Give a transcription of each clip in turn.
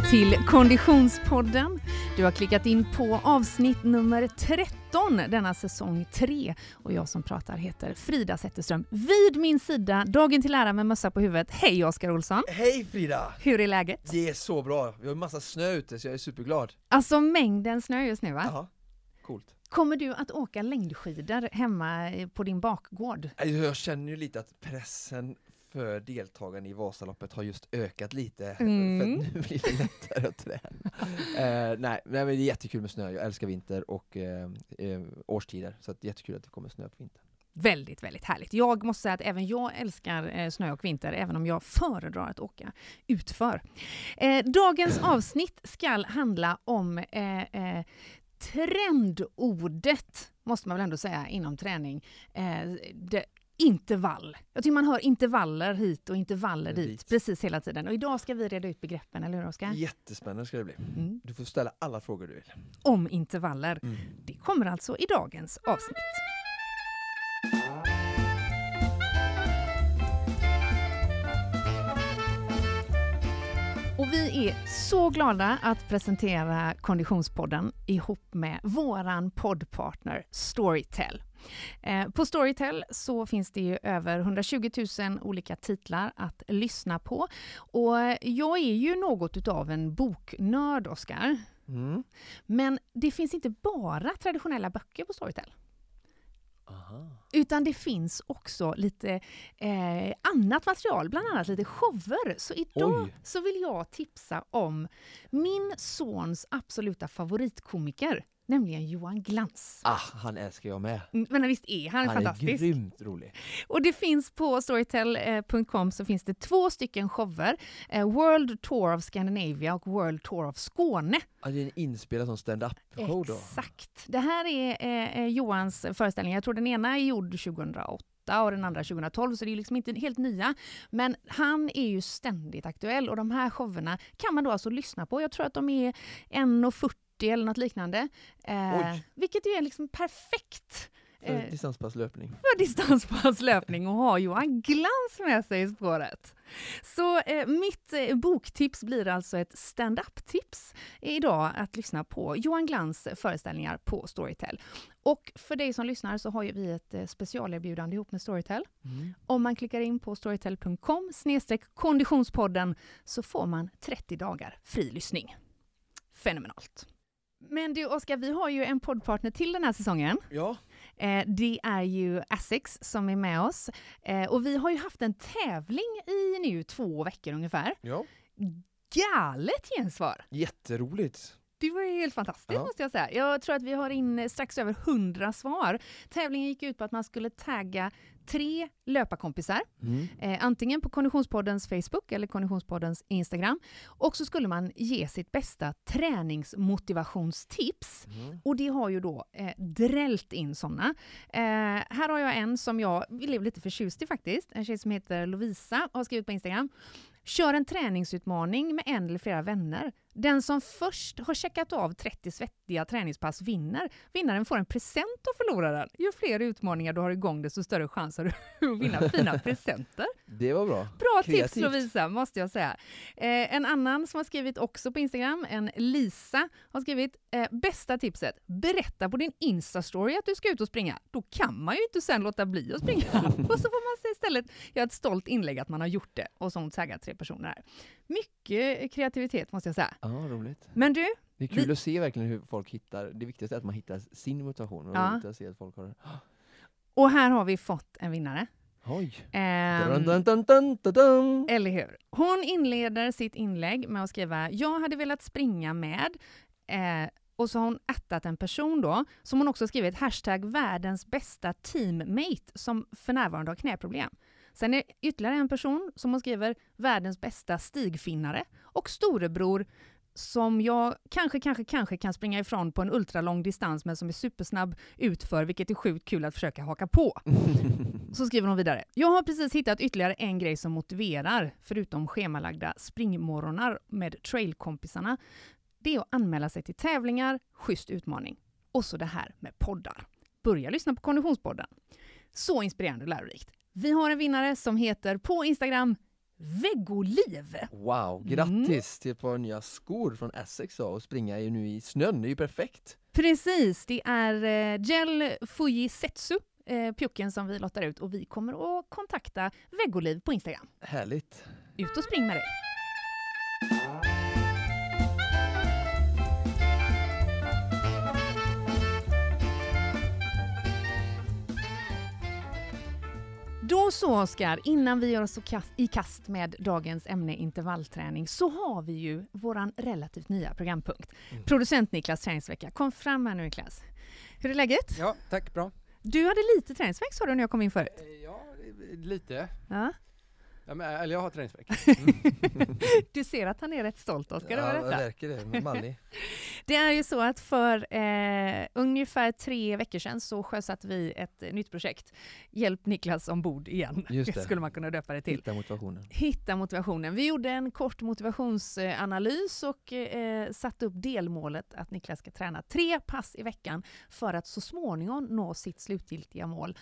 Välkommen till Konditionspodden. Du har klickat in på avsnitt nummer 13 denna säsong 3 och jag som pratar heter Frida Zetterström. Vid min sida, dagen till ära med mössa på huvudet. Hej Oskar Olsson! Hej Frida! Hur är läget? Det är så bra, vi har en massa snö ute så jag är superglad. Alltså mängden snö just nu va? Jaha, coolt. Kommer du att åka längdskidor hemma på din bakgård? Alltså, Jag känner ju lite att pressen för deltagarna i Vasaloppet har just ökat lite, Mm. för nu blir det lättare att träna. Eh, nej, nej, men det är jättekul med snö, jag älskar vinter och eh, årstider, så att det är jättekul att det kommer snö på vintern. Väldigt, väldigt härligt. Jag måste säga att även jag älskar snö och vinter, även om jag föredrar att åka utför. Eh, dagens avsnitt ska handla om eh, eh, trendordet, måste man väl ändå säga, inom träning. Det, intervall. Jag tycker man hör intervaller hit och intervaller dit Dit. precis hela tiden. Och idag ska vi reda ut begreppen, eller hur Oskar? Jättespännande ska det bli. Mm. Du får ställa alla frågor du vill. Om intervaller. Mm. Det kommer alltså i dagens avsnitt. Och vi är så glada att presentera Konditionspodden ihop med våran poddpartner Storytel. Eh, På Storytel så finns det ju över 120 000 olika titlar att lyssna på. Och jag är ju något utav en boknörd, Oskar. Mm. Men det finns inte bara traditionella böcker på Storytel. Aha. Utan det finns också lite eh, annat material, bland annat lite shower. Så idag Oj. så vill jag tipsa om min sons absoluta favoritkomiker, nämligen Johan Glans. Ah, han älskar jag med. Mm, Men visst är han, Han fantastisk? är grymt rolig. Och det finns på storytel.com så finns det två stycken shower. Eh, World Tour of Scandinavia och World Tour of Skåne. Ja, det är en inspelad sån stand-up show då. Exakt. Det här är eh, eh, Johans föreställning. Jag tror den ena är gjord 2008 och den andra 2012, så det är liksom inte helt nya. Men han är ju ständigt aktuell och de här showerna kan man då alltså lyssna på. Jag tror att de är 1,40 eller något liknande. Eh, vilket ju är liksom perfekt För eh, distanspasslöpning. för distanspasslöpning och ha Johan Glans med sig i spåret. Så eh, mitt eh, boktips blir alltså ett stand-up-tips idag att lyssna på Johan Glans föreställningar på Storytel. Och för dig som lyssnar så har ju vi ett eh, specialerbjudande ihop med Storytel. Mm. Om man klickar in på storytel.com konditionspodden så får man 30 dagar fri lyssning. Fenomenalt. Men du Oskar, vi har ju en poddpartner till den här säsongen. Ja, Eh, det är ju Essex som är med oss. Eh, och vi har ju haft en tävling i nu två veckor ungefär. ja. Galet gensvar! Jätteroligt. Det var ju helt fantastiskt Ja. måste jag säga. Jag tror att vi har in strax över 100 svar. Tävlingen gick ut på att man skulle tagga tre löparkompisar, Mm. eh, antingen på Konditionspoddens Facebook eller Konditionspoddens Instagram. Och så skulle man ge sitt bästa träningsmotivationstips. Mm. Och det har ju då eh, drällt in såna. Eh, här har jag en som jag blev lite förtjust i faktiskt. En tjej som heter Lovisa har skrivit på Instagram. Kör en träningsutmaning med en eller flera vänner. Den som först har checkat av 30 svettiga träningspass vinner. Vinnaren får en present av förloraren. Ju fler utmaningar du har igång desto större chans har du att vinna fina presenter. Det var bra. Bra tips Kreativt. Lovisa, måste jag säga. Eh, en annan som har skrivit också på Instagram, en Lisa, har skrivit eh, bästa tipset, berätta på din Insta-story att du ska ut och springa. Då kan man ju inte sen låta bli att springa. och så får man istället göra ett stolt inlägg att man har gjort det och så taggar tre personer här. Mycket kreativitet måste jag säga. Ja, roligt. Men du, Det är kul Vi- att se verkligen hur folk hittar, det viktigaste är att man hittar sin motivation. Och Ja. att se att folk har och här har vi fått en vinnare. Oj! Dun, dun, dun, dun. Eller hur? Hon inleder sitt inlägg med att skriva “Jag hade velat springa med” eh, och så har hon attat en person då, som hon också skrivit hashtag världens bästa teammate som för närvarande har knäproblem. Sen är ytterligare en person som hon skriver världens bästa stigfinnare och storebror som jag kanske, kanske, kanske kan springa ifrån på en ultralång distans men som är supersnabb utför, vilket är sjukt kul att försöka haka på. Så skriver hon vidare. Jag har precis hittat ytterligare en grej som motiverar, förutom schemalagda springmorgonar med trailkompisarna. Det är att anmäla sig till tävlingar, schysst utmaning. Och så det här med poddar. Börja lyssna på Konditionspodden. Så inspirerande och lärorikt. Vi har en vinnare som heter på Instagram Väggoliv. Wow, grattis till ett par nya skor från Essex och springa ju nu i snön, det är ju perfekt. Precis, det är eh, Gel Fujisetsu, eh, pjucken som vi lottar ut och vi kommer att kontakta Väggoliv på Instagram. Härligt. Ut och spring med det. Då så Oskar, innan vi gör oss i kast med dagens ämne intervallträning så har vi ju våran relativt nya programpunkt. Mm. Producent Niklas träningsvecka. Kom fram här nu Niklas. Hur är läget? Ja, tack, bra. Du hade lite träningsvärk sa du när jag kom in förut. Eh, ja, lite. Ja. Ja, men, eller jag har träningsvärk. Mm. du ser att han är rätt stolt, Oskar, ja, över detta. Ja, det. Mallig. det är ju så att för eh, ungefär tre veckor sedan så sjösatte vi ett nytt projekt. Hjälp Niklas ombord igen, Just det. skulle man kunna döpa det till. Hitta motivationen. Hitta motivationen. Vi gjorde en kort motivationsanalys och eh, satte upp delmålet att Niklas ska träna tre pass i veckan för att så småningom nå sitt slutgiltiga mål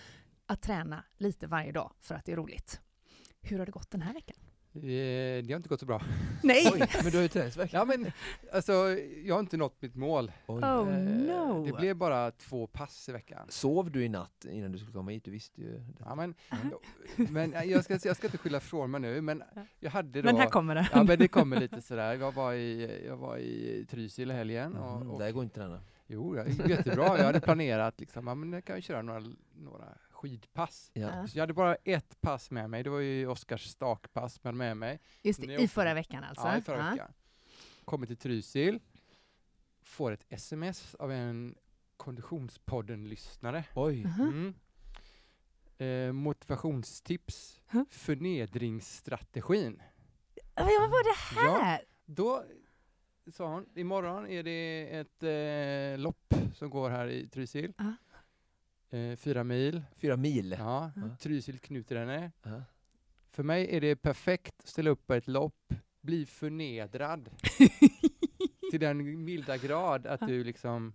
att träna lite varje dag för att det är roligt. Hur har det gått den här veckan? Eh, det har inte gått så bra. Nej! Oj, men du har ju träningsvärk. Ja, men alltså, jag har inte nått mitt mål. Oj. Oh, eh, no. Det blev bara två pass i veckan. Sov du i natt innan du skulle komma hit? Du visste ju det. Ja, men, men jag, ska, jag ska inte skylla från mig nu, men jag hade då... Men här kommer det. Ja, men det kommer lite sådär. Jag var i, jag var i Trysil i helgen. Och, mm, och, där går inte träna. Jo, det gick jättebra. Jag hade planerat liksom, ja, men jag kan ju köra några, några skidpass. Ja. Så jag hade bara ett pass med mig, det var ju Oskars stakpass med, med mig. Just det, i förra veckan alltså? Ja, i förra ja. veckan. Kommer till Trysil, får ett sms av en Konditionspodden-lyssnare. Oj. Mm. Eh, motivationstips, huh? förnedringsstrategin. Vad var det här? Ja, då sa hon, imorgon är det ett eh, lopp som går här i Trysil. Uh. Eh, fyra mil. Fyra mil? Ja, uh. Trysil Knuträne. Uh. För mig är det perfekt att ställa upp på ett lopp, bli förnedrad till den milda grad att du liksom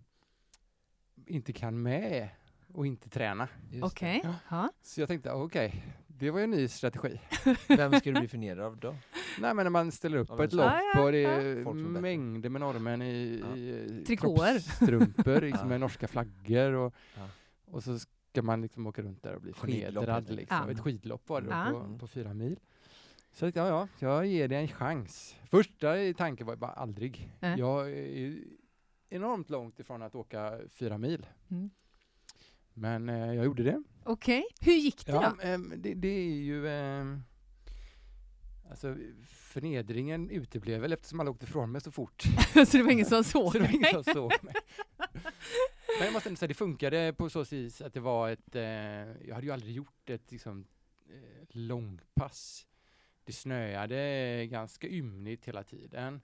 inte kan med och inte träna. Okej. Okay. Ja. Så jag tänkte, okej, okay, det var ju en ny strategi. Vem ska du bli förnedrad av då? Nej men när man ställer upp på ett lopp och det är mängder med norrmän i, ja. i trikåer, strumpor liksom, med norska flaggor och, och så ska man liksom åka runt där och bli förnedrad. Liksom. Ett skidlopp var det på, på fyra mil. Så ja, ja, jag ger det en chans. Första tanken var bara aldrig. Mm. Jag är enormt långt ifrån att åka fyra mil. Mm. Men eh, jag gjorde det. Okej, okay. hur gick det ja, då? Eh, det, det, är ju... Eh, alltså förnedringen uteblev väl eftersom alla åkte ifrån mig så fort. så det var ingen som såg så det var ingen som såg mig. Men jag måste ändå säga, det funkade på så vis att det var ett... Eh, jag hade ju aldrig gjort ett liksom, eh, långpass. Det snöade ganska ymnigt hela tiden.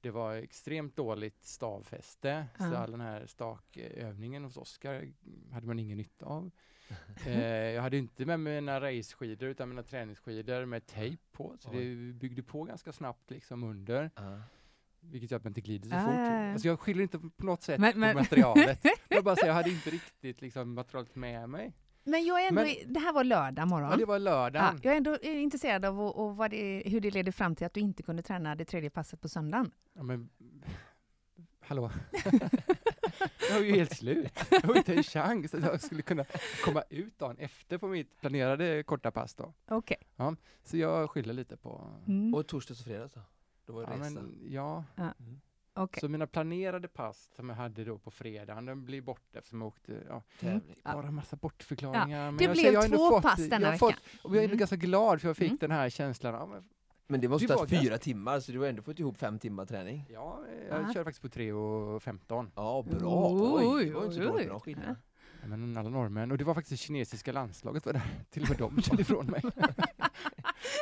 Det var extremt dåligt stavfäste, mm. så all den här stakövningen hos Oskar hade man ingen nytta av. eh, jag hade inte med mig mina raceskidor utan mina träningsskidor med tejp på, så Oj. det byggde på ganska snabbt liksom under. Uh. Vilket gör att man inte glider så uh. fort. Alltså jag skyller inte på något sätt men, på men. materialet. jag bara säger, jag hade inte riktigt liksom materialet med mig. Men jag är ändå, men, det här var lördag morgon. Ja, det var lördag. Ja, jag är ändå intresserad av och, och det, hur det ledde fram till att du inte kunde träna det tredje passet på söndagen. Ja, men, hallå? jag var ju helt slut. Jag har inte en chans att jag skulle kunna komma ut dagen efter på mitt planerade korta pass då. Okej. Okay. Ja, så jag skyller lite på... Mm. Och torsdags och fredags då? Då var det ja, resa? Men, ja. ja. Mm. Okay. Så mina planerade pass som jag hade då på fredagen, de blir borta eftersom jag åkte, ja, mm. bara massa bortförklaringar. Ja, det men blev jag, två fått, pass denna vecka. och jag är mm. ganska glad för jag fick mm. den här känslan. Ja, men, men det måste ha tagit fyra timmar, så du har ändå fått ihop fem timmar träning? Ja, jag Aha. körde faktiskt på 3 och 15. Ja, bra! Oj, det var inte så bra skillnad. Ja, men alla norrmän, och det var faktiskt det kinesiska landslaget var där, till och med de körde ifrån mig.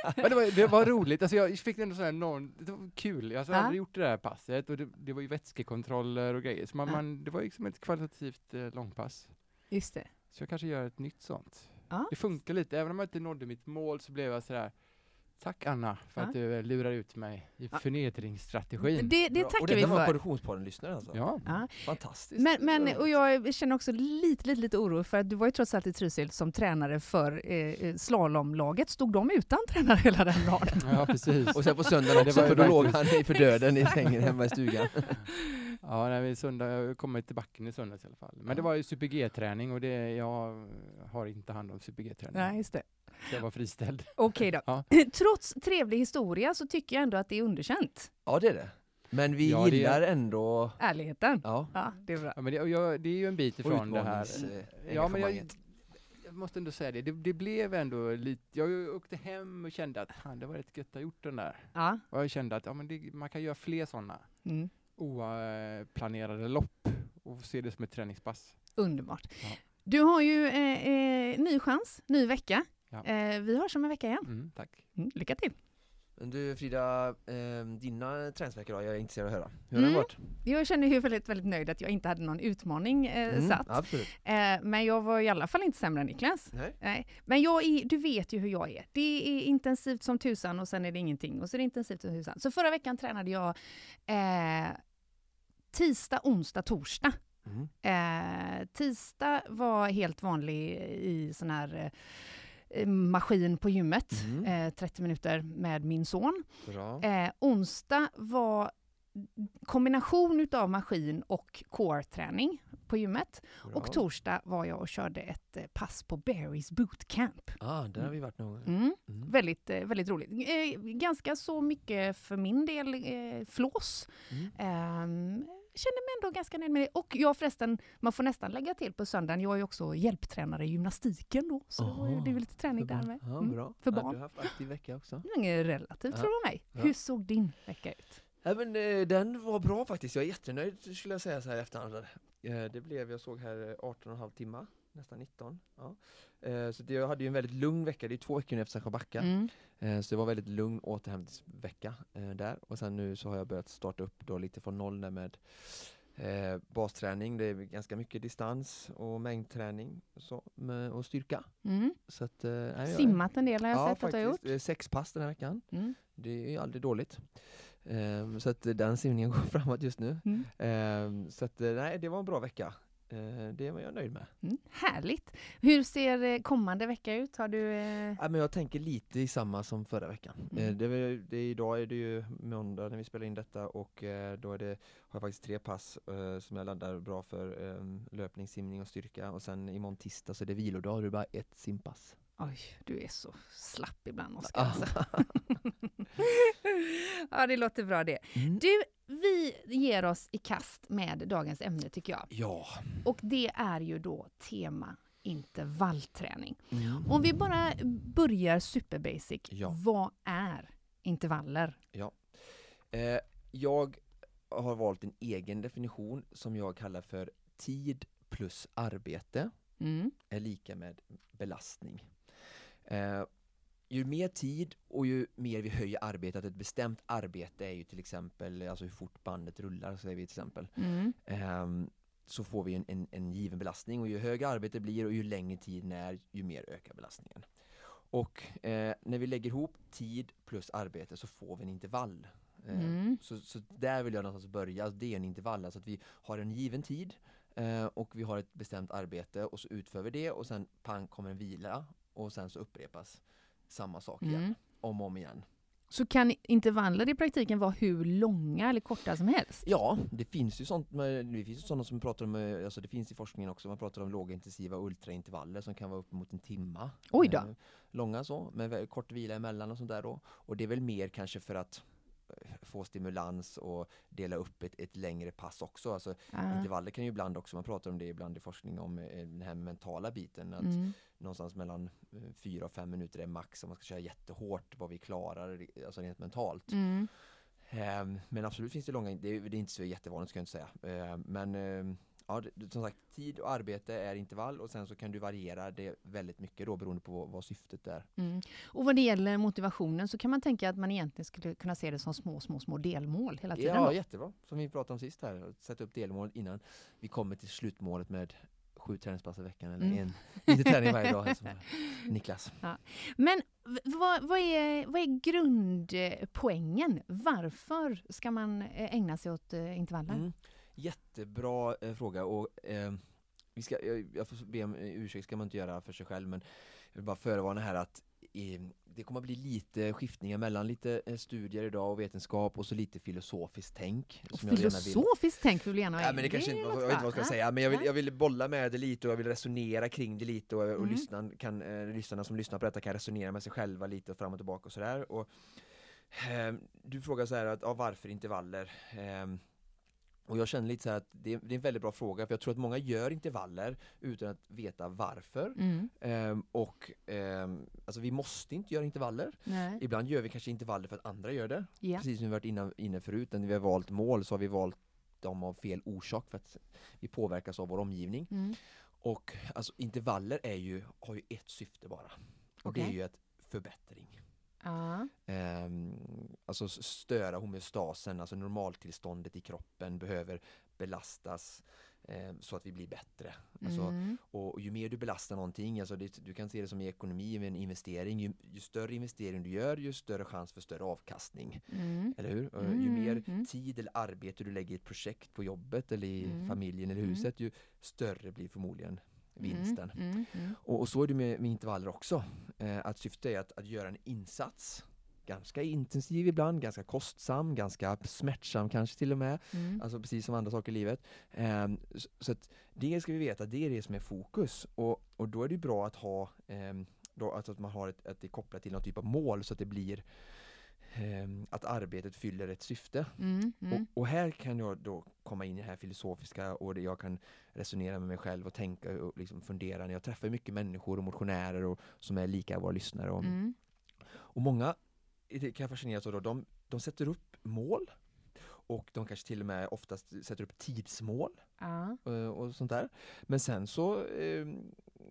Men det var, det var roligt, alltså jag fick ändå sån här det var kul, jag har ja. aldrig gjort det där passet och det, det, var ju vätskekontroller och grejer, så man, man, det var liksom ett kvalitativt eh, långpass. Just det. Så jag kanske gör ett nytt sånt. Det funkar lite, även om jag inte nådde mitt mål så blev jag sådär, Tack Anna för Ja. att du lurar ut mig i Ja. förnedringsstrategin. Det, det tackar och vi detta var för. Korrektionspodden-lyssnare alltså? Ja, Ja. Fantastiskt. Men, men, Ja. och jag känner också lite, lite, lite oro för att du var ju trots allt i Trysil som tränare för eh, eh, slalomlaget. Stod de utan tränare hela den dagen? ja precis. Och sen på söndagen Det också, för då låg han i för döden i sängen hemma i stugan. Ja, när vi söndag, jag kommer till backen i söndags i alla fall. Men det Ja. var ju super-G-träning och det, jag har inte hand om super-G-träning. Nej, just det. Så jag var friställd. Okej då. Ja. Trots trevlig historia så tycker jag ändå att det är underkänt. Ja, det är det. Men vi Ja, det är- gillar ändå... Ärligheten. Ja. Ja, det är bra. Ja, men det, jag, det är ju en bit ifrån det här. Ja, men jag, jag måste ändå säga det. det. Det blev ändå lite... Jag åkte hem och kände att fan, det var rätt gött att ha gjort den där. Ja. Och jag kände att ja, men det, man kan göra fler sådana Mm. Oplanerade lopp och se det som ett träningspass. Underbart. Ja. Du har ju eh, eh, ny chans, ny vecka. Ja. Eh, vi hörs om en vecka igen. Mm, tack. Mm, lycka till! Du Frida, eh, dina träningsveckor då? Jag är intresserad av att höra. Hur har Mm. det varit? Jag känner ju väldigt, väldigt nöjd att jag inte hade någon utmaning eh, Mm, satt. Absolut. Eh, men jag var i alla fall inte sämre än Niklas. Nej. Nej. Men jag är, du vet ju hur jag är. Det är intensivt som tusan och sen är det ingenting. Och så är det intensivt som tusan. Så förra veckan tränade jag eh, tisdag, onsdag, torsdag. Mm. Eh, tisdag var helt vanlig i sån här eh, maskin på gymmet. Mm. Eh, 30 minuter med min son. Eh, onsdag var kombination utav maskin och core-träning på gymmet. Bra. Och torsdag var jag och körde ett eh, pass på Barry's bootcamp. Ah, där har vi varit någon. Mm. Mm. Väldigt, eh, väldigt roligt. Ganska så mycket för min del flås. Mm. Känner mig ändå ganska nöjd med det. Och jag förresten, man får nästan lägga till på söndagen, jag är också hjälptränare i gymnastiken då. Så det var ju- det är väl lite träning där med. Ja, Mm. bra. för Ja, barn. du har haft aktiv vecka också. Det är relativt Ja. från mig. Ja. Hur såg din vecka ut? Ja, men, eh, den var bra faktiskt. Jag är jättenöjd skulle jag säga så här i efterhand. Eh, det blev, jag såg här eh, 18 och en halv timmar, nästan 19. Ja. Eh, så det, jag hade ju en väldigt lugn vecka. Det är två veckor nu efter Sancho Backa. Mm. Eh, så det var en väldigt lugn återhämtningsvecka eh, där. Och sen nu så har jag börjat starta upp då lite från noll där med eh, basträning. Det är ganska mycket distans och mängdträning och, så, med, och styrka. Mm. Så att, eh, nej, Simmat en del har jag ja, sett att du har gjort. Eh, Sex pass den här veckan. Mm. Det är ju aldrig dåligt. Ehm, så att eh, den simningen går framåt just nu. Mm. Så att eh, nej, det var en bra vecka. Eh, det var jag nöjd med. Mm. Härligt! Hur ser eh, kommande vecka ut? Har du... Eh... Ja, men jag tänker lite i samma som förra veckan. Mm. Det, det, idag är det ju måndag när vi spelar in detta och då är det, har jag faktiskt tre pass som jag laddar bra för löpning, simning och styrka och sen imorgon tisdag så är det vilodag och det är bara ett simpass. Oj, du är så slapp ibland Oskar. Ah. Alltså. ja, det låter bra det. Mm. Du, vi ger oss i kast med dagens ämne tycker jag. Ja. Och det är ju då tema intervallträning. Mm. Om vi bara börjar superbasic. Ja. Vad är intervaller? Eh, jag har valt en egen definition som jag kallar för tid plus arbete Mm. är lika med belastning. Eh, ju mer tid och ju mer vi höjer arbetet, ett bestämt arbete är ju till exempel alltså hur fort bandet rullar, säger vi till exempel. Mm. Ehm, så får vi en, en, en given belastning och ju högre arbetet blir och ju längre tiden är, ju mer ökar belastningen. Och eh, när vi lägger ihop tid plus arbete så får vi en intervall. Eh, Mm. så, så där vill jag någonstans börja, alltså det är en intervall, alltså att vi har en given tid eh, och vi har ett bestämt arbete och så utför vi det och sen pang kommer en vila och sen så upprepas samma sak igen, Mm. om och om igen. Så kan intervaller i praktiken vara hur långa eller korta som helst? Ja, det finns ju sånt, med, det finns ju sådana som pratar om, eh, alltså det finns i forskningen också, man pratar om lågintensiva ultraintervaller som kan vara upp mot en timma. Oj då. Eh, långa så, med kort vila emellan och sånt där då. Och det är väl mer kanske för att få stimulans och dela upp ett, ett längre pass också. Alltså, Ah. Intervaller kan ju ibland också, man pratar om det ibland i forskning om eh, den här mentala biten. Att Mm. någonstans mellan eh, fyra och fem minuter är max om man ska köra jättehårt vad vi klarar, alltså rent mentalt. Mm. Ehm, men absolut finns det långa, det är, det är inte så jättevanligt ska jag inte säga. Ehm, men ehm, ja, det, som sagt, tid och arbete är intervall och sen så kan du variera det väldigt mycket då beroende på vad, vad syftet är. Mm. Och vad det gäller motivationen så kan man tänka att man egentligen skulle kunna se det som små, små, små delmål hela tiden. Ja, då. jättebra. Som vi pratade om sist här, sätta upp delmål innan vi kommer till slutmålet med sju träningspass i veckan eller Mm. en lite träning varje dag. som Niklas. Men v- vad, vad, är, vad är grundpoängen? Varför ska man eh, ägna sig åt eh, intervaller? Mm. Jättebra eh, fråga och eh, vi ska, jag, jag får be om eh, ursäkt, ska man inte göra för sig själv men jag vill bara förvarna här att eh, det kommer att bli lite skiftningar mellan lite eh, studier idag och vetenskap och så lite filosofiskt tänk. Och som filosofiskt tänk vill du gärna ha Ja, in. men det kanske inte, jag vet inte vad jag ska säga, men jag vill, jag vill bolla med det lite och jag vill resonera kring det lite och, och Mm. lyssnaren kan, eh, lyssnarna som lyssnar på detta kan resonera med sig själva lite och fram och tillbaka och sådär. Och, ehm, du frågar så här att, ja, varför intervaller? Ehm, och jag känner lite så att det, det är en väldigt bra fråga för jag tror att många gör intervaller utan att veta varför. Mm. Ehm, och ehm, alltså vi måste inte göra intervaller. Nej. Ibland gör vi kanske intervaller för att andra gör det. Ja. Precis som vi varit inne, inne förut, när vi har valt mål så har vi valt dem av fel orsak för att vi påverkas av vår omgivning. Mm. Och alltså intervaller är ju, har ju ett syfte bara. Och det är ju ett förbättring. Ehm, alltså störa homeostasen, alltså normaltillståndet i kroppen behöver belastas ehm, så att vi blir bättre. Alltså, Mm. och, och ju mer du belastar någonting, alltså det, du kan se det som i ekonomi med en investering, ju, ju större investering du gör, ju större chans för större avkastning. Mm. Eller hur? Mm, Ju mer mm. tid eller arbete du lägger i ett projekt på jobbet eller i Mm. familjen eller Mm. huset, ju större blir förmodligen vinsten. Mm. Mm. Mm. Och, och så är det med, med intervaller också. Eh, att syftet är att, att göra en insats. Ganska intensiv ibland, ganska kostsam, ganska smärtsam kanske till och med. Mm. Alltså precis som andra saker i livet. Ehm, så, så det ska vi veta, det är det som är fokus. Och, och då är det bra att ha ehm, då, alltså att man har ett, att det är kopplat till någon typ av mål så att det blir att arbetet fyller ett syfte. Mm. Mm. Och, och här kan jag då komma in i det här filosofiska och jag kan resonera med mig själv och tänka och liksom fundera jag träffar mycket människor och motionärer och, som är lika våra lyssnare. Och, Mm. och många kan jag fascineras av då, de, de sätter upp mål och de kanske till och med oftast sätter upp tidsmål Ja. eh, och sånt där. Men sen så eh,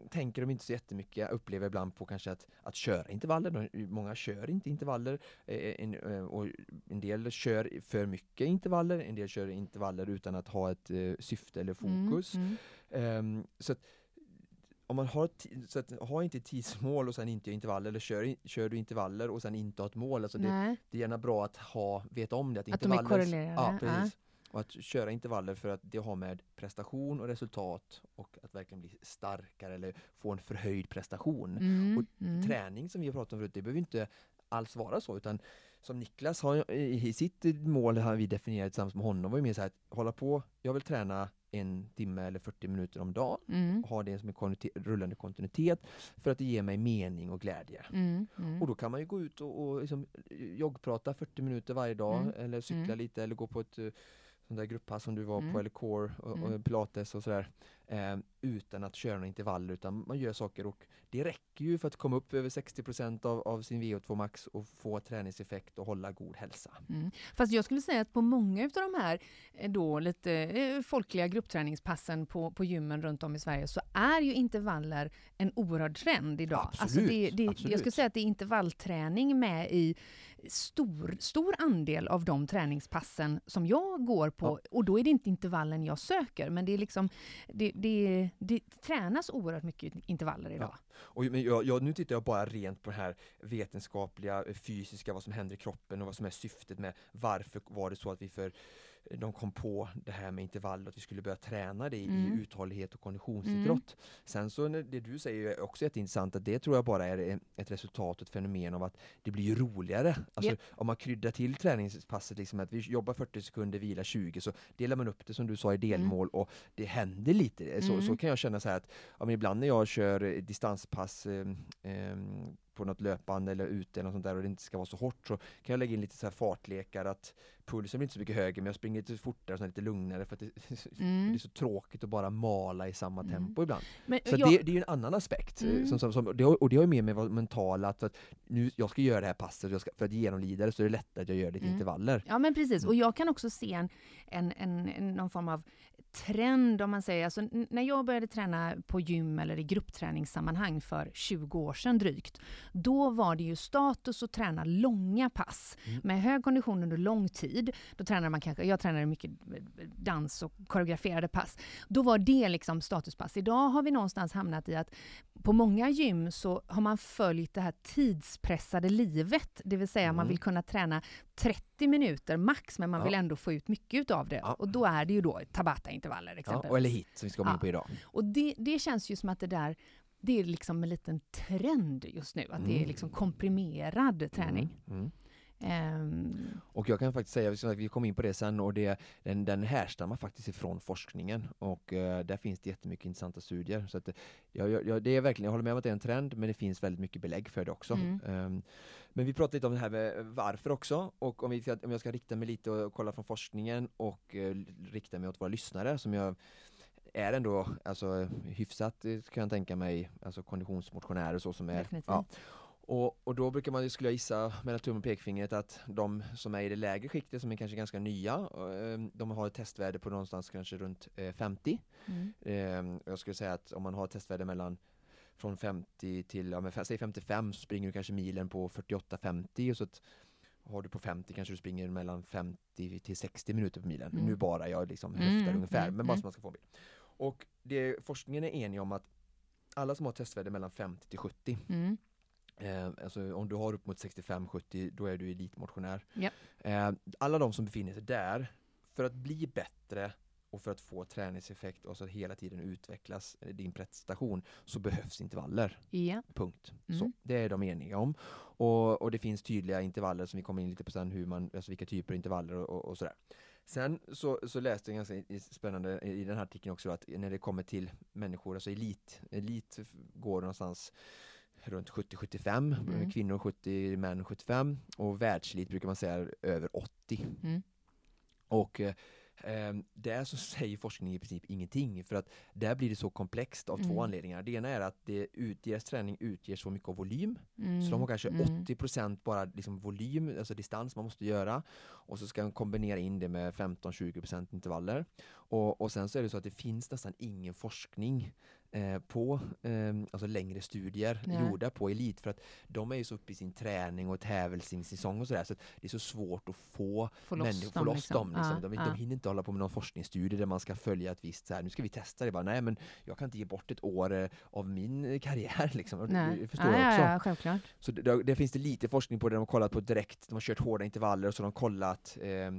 tänker de inte så jättemycket, jag upplever ibland på kanske att, att köra intervaller. Många kör inte intervaller eh, en, eh, och en del kör för mycket intervaller, en del kör intervaller utan att ha ett eh, syfte eller fokus. Mm. Ehm, så att om man har, så att, ha inte tidsmål och sen inte intervaller eller kör, kör du intervaller och sen inte ha ett mål. Alltså det, det är gärna bra att ha, veta om det. Att, Att de är korrelerade, Ja, ja. Och att köra intervaller för att det har med prestation och resultat och att verkligen bli starkare eller få en förhöjd prestation. Mm. Och Mm. Träning som vi har pratat om förut, det behöver inte alls vara så utan som Niklas har i sitt mål har vi definierat tillsammans med honom var ju mer så här att hålla på, jag vill träna en timme eller 40 minuter om dagen Mm. ha det som en kontinuitet- rullande kontinuitet för att det ger mig mening och glädje. Mm. Mm. Och då kan man ju gå ut och, och liksom joggprata 40 minuter varje dag Mm. eller cykla Mm. lite eller gå på ett sånt där grupppass som du var Mm. på eller core och, Mm. och pilates och sådär. Eh, utan att köra några intervaller utan man gör saker och det räcker ju för att komma upp över 60% av, av sin VO2 max och få träningseffekt och hålla god hälsa. Mm. Fast jag skulle säga att på många av de här eh, då, lite eh, folkliga gruppträningspassen på, på gymmen runt om i Sverige så är ju intervaller en oerhörd trend idag. Alltså Absolut, det, det, jag absolut. skulle säga att det är intervallträning med i stor, stor andel av de träningspassen som jag går på. Ja. Och då är det inte intervallen jag söker, men det är liksom det, det, det tränas oerhört mycket intervaller idag. Och, men jag, jag, nu tittar jag bara rent på det här vetenskapliga, eh, fysiska, vad som händer i kroppen och vad som är syftet med varför var det så att vi för de kom på det här med intervall att vi skulle börja träna det i, Mm. i uthållighet och konditionsidrott. Sen så det du säger är också jätteintressant att det tror jag bara är eh, ett resultat, ett fenomen av att det blir roligare. Alltså Japp. om man kryddar till träningspasset, liksom att vi jobbar 40 sekunder, vila 20, så delar man upp det som du sa i delmål och det händer lite. Så, Mm. så kan jag känna så här att ja, ibland när jag kör eh, distanspass eh, eh, på något löpande eller ute eller något sånt där och det inte ska vara så hårt så kan jag lägga in lite så här fartlekar att pulsen blir inte så mycket högre men jag springer lite fortare och lite lugnare för att det, Mm. det är så tråkigt att bara mala i samma Mm. tempo ibland. Men Så jag- det, det är ju en annan aspekt. eh, Mm. Som, som, som, det och det har ju med mig mentala, att, att nu, jag ska göra det här passet jag ska, för att genomlida det så är det lättare att jag gör lite Mm. intervaller. Ja men precis, och jag kan också se en, en, en, en, någon form av trend om man säger, alltså, när jag började träna på gym eller i gruppträningssammanhang för 20 år sedan drygt, då var det ju status att träna långa pass Mm. med hög kondition under lång tid. Då tränade man kanske, jag tränade mycket dans och koreograferade pass. Då var det liksom statuspass. Idag har vi någonstans hamnat i att på många gym så har man följt det här tidspressade livet, det vill säga man Mm. vill kunna träna 30 minuter max, men man Ja. vill ändå få ut mycket av det. Ja. Och då är det ju då Tabata-intervaller Ja, exempelvis. eller hit som vi ska komma in Ja. på idag. Och det, det känns ju som att det där, det är liksom en liten trend just nu, att det är Mm. liksom komprimerad träning. Mm. Mm. Ehm, Och jag kan faktiskt säga, vi ska- vi kommer in på det sen, och det, den, den härstammar faktiskt ifrån forskningen och eh, där finns det jättemycket intressanta studier. Så att, jag, jag- det är verkligen, jag håller med om att det är en trend, men det finns väldigt mycket belägg för det också. Mm. Ehm, men vi pratade lite om det här med varför också, och om, vi ska, om jag ska rikta mig lite och kolla från forskningen och eh, rikta mig åt våra lyssnare som jag är ändå alltså, hyfsat, eh, kan jag tänka mig, alltså konditionsmotionärer och så som är Definitivt. ja, och, och då brukar man, skulle jag gissa mellan tummen och pekfingret att de som är i det lägre skiktet som är kanske ganska nya, eh, de har ett testvärde på någonstans kanske runt eh, 50. mm. Eh, Jag skulle säga att om man har ett testvärde mellan från 50 till, ja, men säg 55 så springer du kanske milen på 48-50 och så att har du på 50 kanske du springer mellan 50 till 60 minuter på milen. Mm. Nu bara jag liksom Mm, höftar ungefär, mm, men bara mm. så man ska få en bild. Och det, forskningen är enig om att alla som har testvärde mellan 50 till 70 Mm. Eh, alltså om du har upp mot 65-70 då är du elitmotionär. Ja. Eh, alla de som befinner sig där, för att bli bättre och för att få träningseffekt och så att hela tiden utvecklas eh, din prestation så behövs intervaller. Ja. Punkt. Mm. Så, det är de eniga om. Och, och det finns tydliga intervaller som vi kommer in lite på sen, hur man, alltså vilka typer av intervaller och, och, och sådär. Sen så, så läste jag ganska spännande i den här artikeln också att när det kommer till människor, alltså elit, elit går någonstans runt 70-75, Mm. kvinnor 70, män 75 och världselit brukar man säga över 80. Mm. Och eh, där så säger forskningen i princip ingenting för att där blir det så komplext av Mm. två anledningar. Det ena är att det ut, deras träning utger så mycket av volym Mm. så de har kanske Mm. 80% bara liksom volym, alltså distans man måste göra. Och så ska de kombinera in det med 15-20% intervaller. Och, och sen så är det så att det finns nästan ingen forskning eh, på eh, alltså längre studier Nej. gjorda på elit för att de är ju så uppe i sin träning och tävlingssäsong och sådär så det är så svårt att få Få loss människor, få dem. loss liksom. dem. Liksom. Ja, de, ja. de hinner inte hålla på med någon forskningsstudie där man ska följa ett visst så här, nu ska vi testa det bara, nej men jag kan inte ge bort ett år eh, av min eh, karriär liksom. Nej. det förstår ja, jag också. Ja. Så det, det, finns det lite forskning på det de har kollat på direkt, de har kört hårda intervaller och så har de kollat eh,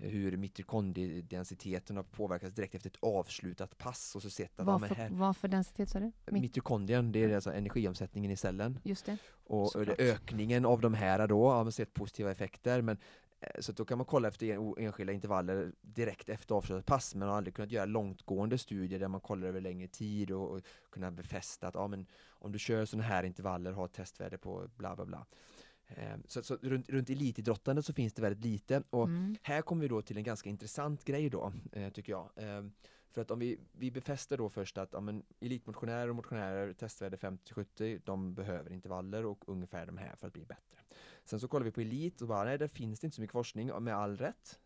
hur mitokondriedensiteten har påverkats direkt efter ett avslutat pass och så sett att ja, Vad men för, här, vad för densitet sa du? Mitokondrien, det är alltså energiomsättningen i cellen just det. och, Såklart. ökningen av de här då har man sett positiva effekter men eh, så då kan man kolla efter enskilda intervaller direkt efter avslutat pass men har aldrig kunnat göra långtgående studier där man kollar över längre tid och, och kunna befästa att ja, men om du kör sådana här intervaller har ett testvärde på bla bla bla. Eh, Så, så runt, runt elitidrottande så finns det väldigt lite och Mm. här kommer vi då till en ganska intressant grej då, eh, tycker jag. Eh, för att om vi, vi befäster då först att ja, men elitmotionärer och motionärer testvärde 50-70, de behöver intervaller och ungefär de här för att bli bättre. Sen så kollar vi på elit och bara, nej, där finns det inte så mycket forskning med all rätt.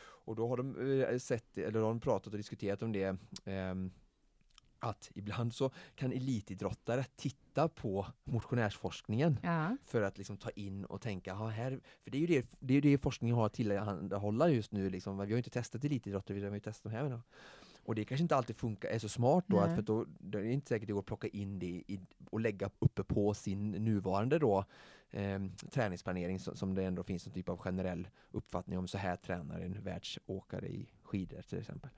Och då har de sett, eller har de pratat och diskuterat om det, ehm, att ibland så kan elitidrottare titta på motionärsforskningen Ja. för att liksom ta in och tänka, "Ja, här, för det är ju det, det, är det forskningen har att tillhandahålla just nu. Liksom. Vi har ju inte testat elitidrottare, vi har ju testat de här. Då. Och det kanske inte alltid funkar, är så smart då, att för då, det är inte säkert det går att plocka in det i, och lägga uppe på sin nuvarande då, eh, träningsplanering som, som det ändå finns en typ av generell uppfattning om så här tränar en världsåkare i skidor till exempel.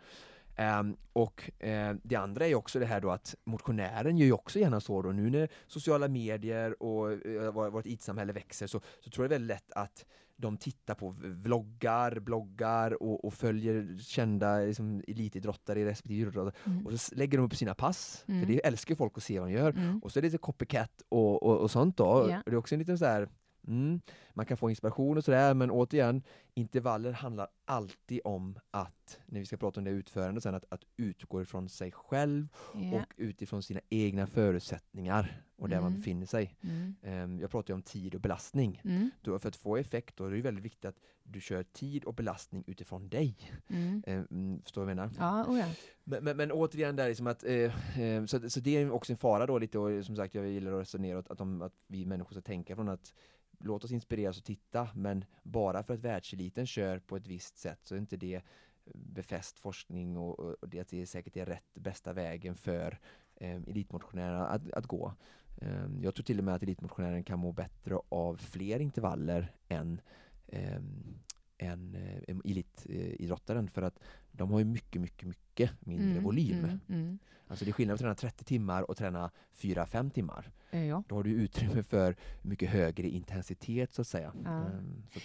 Ehm, och eh, det andra är också det här då att motionären gör ju också gärna så då, nu när sociala medier och vår- vårt IT-samhälle växer så, så tror jag det är väldigt lätt att de tittar på vloggar, bloggar och, och följer kända liksom, elitidrottare i respektive idrott Mm. och så lägger de upp sina pass, Mm. för det älskar ju folk att se vad de gör. Mm. Och så är det lite copycat och, och, och sånt då. Och det är också en liten så här Mm. Man kan få inspiration och sådär, men återigen, intervaller handlar alltid om att, när vi ska prata om det utförande sen, att, att utgå ifrån sig själv Ja. och utifrån sina egna förutsättningar och där man Mm. befinner sig. Mm. Ehm, jag pratar ju om tid och belastning. Mm. Då, för att få effekt då är det väldigt viktigt att du kör tid och belastning utifrån dig. Mm, förstår du vad jag menar? Ja, oh ja. Men, men, men återigen, där liksom att, eh, eh, så, så det är också en fara då lite och som sagt jag gillar att resonera åt att, de, att vi människor ska tänka från att låt oss inspireras och titta men bara för att världseliten kör på ett visst sätt så är inte det eh, befäst forskning och, och det att det är säkert är rätt bästa vägen för eh, elitmotionärerna att, att gå. Eh, jag tror till och med att elitmotionären kan må bättre av fler intervaller än eh, än eh, elitidrottaren för att de har ju mycket, mycket, mycket mindre Mm, volym. Mm. Mm. Alltså det är skillnad att träna 30 timmar och träna 4-5 timmar. Eh, Ja. Då har du utrymme för mycket högre intensitet så att säga. Ja. Ehm, så att,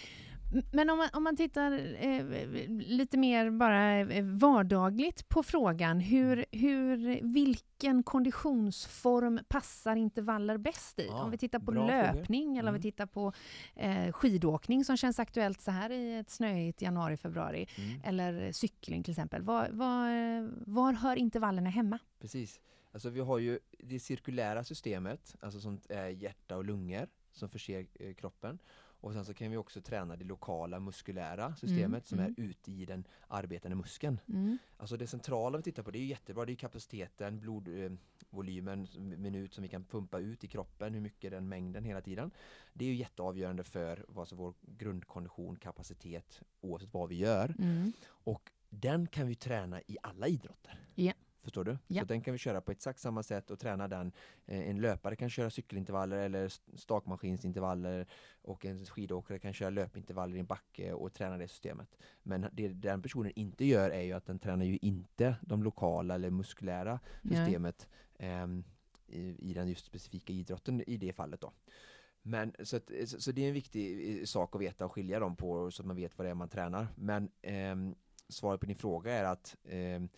Men om man, om man tittar eh, lite mer bara eh, vardagligt på frågan, hur, hur, vilken konditionsform passar intervaller bäst i? Ja, om vi tittar på löpning eller om vi Mm. tittar på eh, skidåkning som känns aktuellt så här i ett snöigt januari, februari, mm, eller cykling till exempel. Var, var, var hör intervallerna hemma? precis. Alltså vi har ju det cirkulära systemet, alltså sånt är hjärta och lungor som förser eh, kroppen. Och sen så kan vi också träna det lokala muskulära systemet som mm. är ute i den arbetande muskeln. Mm. Alltså det centrala vi tittar på, det är jättebra, det är kapaciteten, blodvolymen, minut som vi kan pumpa ut i kroppen, hur mycket den mängden hela tiden. Det är ju jätteavgörande för som vår grundkondition, kapacitet, oavsett vad vi gör. Mm. Och den kan vi träna i alla idrotter. Ja. Förstår du? Ja. Så den kan vi köra på exakt samma sätt och träna den. Eh, En löpare kan köra cykelintervaller eller st- stakmaskinsintervaller och en skidåkare kan köra löpintervaller i en backe och träna det systemet. Men det den personen inte gör är ju att den tränar ju inte de lokala eller muskulära systemet ehm, i, i den just specifika idrotten i det fallet då. Men så, att, så, så det är en viktig eh, sak att veta och skilja dem på så att man vet vad det är man tränar. Men ehm, svaret på din fråga är att ehm,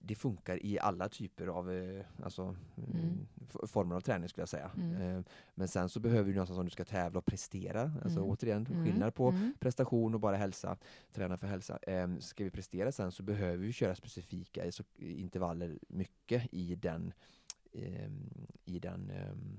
det funkar i alla typer av eh, alltså, Mm. former av träning skulle jag säga. Mm. Ehm, men sen så behöver du någonstans om du ska tävla och prestera, alltså Mm. återigen Mm. skillnad på Mm. prestation och bara hälsa, träna för hälsa. Ehm, ska vi prestera sen så behöver vi köra specifika intervaller mycket i den ehm, i den ehm,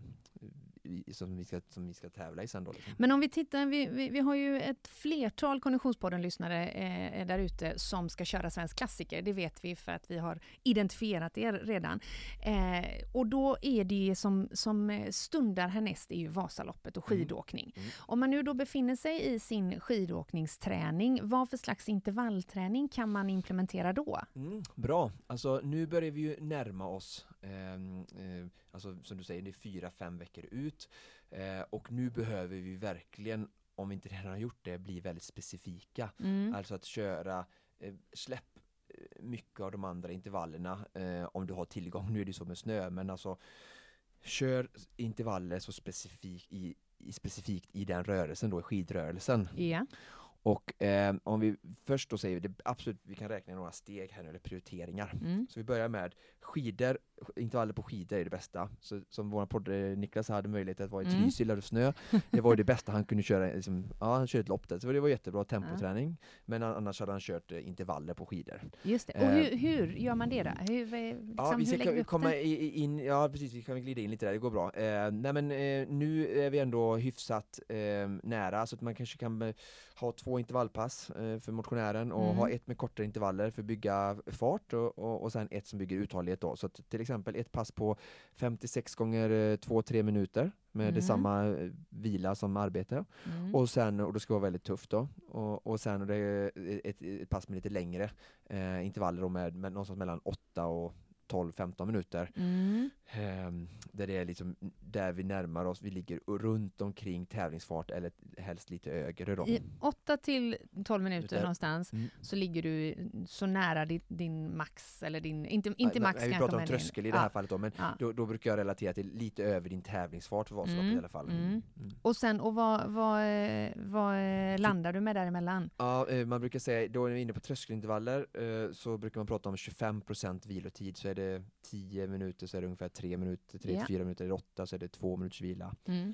som, vi ska, som vi ska tävla i sen då. Liksom. Men om vi tittar, vi, vi, vi har ju ett flertal Konditionspodden-lyssnare eh, där ute som ska köra Svensk klassiker. Det vet vi för att vi har identifierat er redan. Eh, och då är det som, som eh, stundar härnäst är ju Vasaloppet och Mm. skidåkning. Mm. Om man nu då befinner sig i sin skidåkningsträning, vad för slags intervallträning kan man implementera då? Mm, bra, alltså nu börjar vi ju närma oss, alltså som du säger, det är fyra, fem veckor ut eh, och nu behöver vi verkligen, om vi inte redan har gjort det, bli väldigt specifika. Mm. Alltså att köra, eh, släpp eh, mycket av de andra intervallerna eh, om du har tillgång, nu är det så med snö, men alltså kör intervaller så specifikt i, i, specifikt i den rörelsen då, i skidrörelsen. Ja. Och eh, om vi först då säger det absolut, vi kan räkna några steg här nu, eller prioriteringar. Mm. Så vi börjar med skidor, intervaller på skidor är det bästa. Så, som vår podd eh, Niklas hade möjlighet att vara i Mm. Trysil det snö. Det var det bästa han kunde köra, liksom, ja han körde ett lopp där, så det var jättebra tempoträning. Men an- annars hade han kört eh, intervaller på skidor. Just det. Och Eh, hur, hur gör man det då? Hur, eh, liksom, Ja, vi hur ska upp komma in, ja precis, vi kan glida in lite där, det går bra. Eh, nej men eh, nu är vi ändå hyfsat nära, så att man kanske kan ha två intervallpass eh, för motionären och Mm. ha ett med kortare intervaller för att bygga fart och, och, och sen ett som bygger uthållighet då. Så till exempel ett pass på 56 gånger 2-3 minuter med Mm. detsamma eh, vila som arbete. Mm. Och sen, och det ska vara väldigt tufft då, och, och sen är det ett, ett pass med lite längre eh, intervaller då med, med någonstans mellan 8 och 12-15 minuter. Mm. Ehm, där det är liksom, där vi närmar oss, vi ligger runt omkring tävlingsfart eller helst lite högre då. I 8 till 12 minuter någonstans Mm. så ligger du så nära din, din max, eller din, inte, inte Ja, max nej, Vi kanske. pratar om tröskel i det här ja, fallet då, men ja. då, då brukar jag relatera till lite över din tävlingsfart för Vasaloppet Mm, i alla fall. mm. Mm. Och sen, och vad, vad, eh, vad eh, landar du med däremellan? Ja, eh, man brukar säga, då är vi inne på tröskelintervaller, eh, så brukar man prata om 25% vilotid, så är det 10 minuter så är det ungefär 3 minuter, 3-4 Ja. minuter, är det 8 så är det 2 minuters vila. Mm.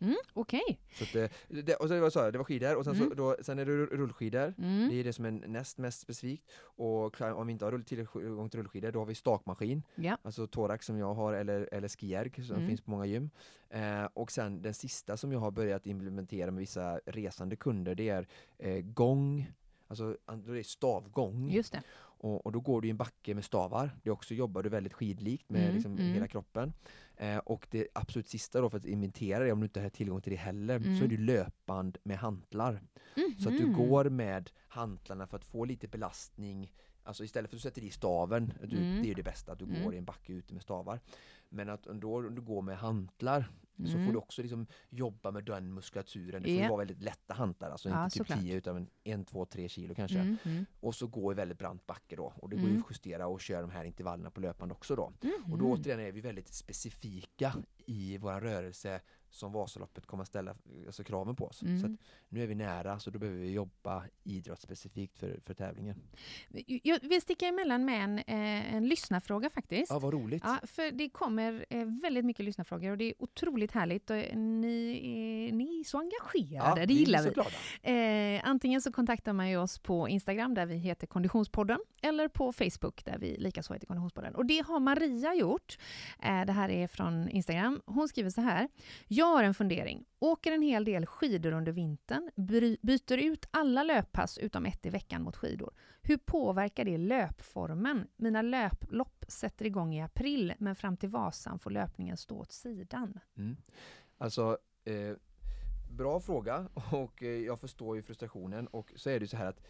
Mm, Okej. Så att, eh, det, och så, sa jag, det var skidor och sen, så, Mm. då, sen är det rull- rullskidor. Mm. Det är det som är näst mest specifikt. Och om vi inte har tillgång till rullskidor då har vi stakmaskin. Ja. Alltså Torax som jag har eller, eller skierg som Mm. finns på många gym. Eh, och sen den sista som jag har börjat implementera med vissa resande kunder det är eh, gång, alltså då är det stavgång. Just det. Och, och då går du i en backe med stavar. Det också jobbar du väldigt skidlikt med Mm, liksom mm. hela kroppen. Eh, och det absolut sista då för att inventera det, om du inte har tillgång till det heller, Mm. så är det löpband med hantlar. Så att du Mhm. går med hantlarna för att få lite belastning Alltså istället för att du sätter i staven, du, Mm. det är ju det bästa, att du Mm. går i en backe ute med stavar. Men att då om du går med hantlar så Mm. får du också liksom jobba med den muskulaturen. Det får ju vara väldigt lätta hantlar, alltså Ja, inte typ såklart. 10 utan en, en, två, tre kilo kanske. Mm, mm. Och så gå i väldigt brant backe då. Och det går ju Mm. att justera och köra de här intervallerna på löpande också då. Mhm. Och då återigen är vi väldigt specifika i vår rörelse som Vasaloppet kommer att ställa alltså kraven på oss. Mm. Så nu är vi nära så då behöver vi jobba idrottsspecifikt för, för tävlingen. Jag vill sticka emellan med en, eh, en lyssnarfråga faktiskt. Ja, vad roligt! Ja, för det kommer eh, väldigt mycket lyssnarfrågor och det är otroligt härligt. Och eh, ni, är, ni är så engagerade, det är gillar så vi. glada. Eh, antingen så kontaktar man ju oss på Instagram där vi heter Konditionspodden eller på Facebook där vi likaså heter Konditionspodden. Och det har Maria gjort. Eh, det här är från Instagram. Hon skriver så här. Jag har en fundering. Åker en hel del skidor under vintern, byter ut alla löppass utom ett i veckan mot skidor. Hur påverkar det löpformen? Mina löplopp sätter igång i april, men fram till Vasan får löpningen stå åt sidan. Mm. Alltså, eh, bra fråga och eh, jag förstår ju frustrationen och så är det så här att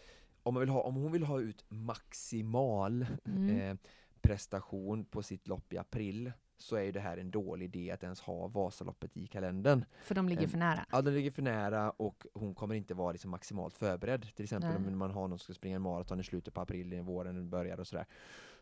om, man vill ha, om hon vill ha ut maximal Mm. eh, prestation på sitt lopp i april så är ju det här en dålig idé att ens ha Vasaloppet i kalendern. För de ligger Em, för nära. Ja, den ligger för nära och hon kommer inte vara liksom maximalt förberedd. Till exempel Nej. om man har någon som ska springa en maraton i slutet på april, i våren börjar och sådär.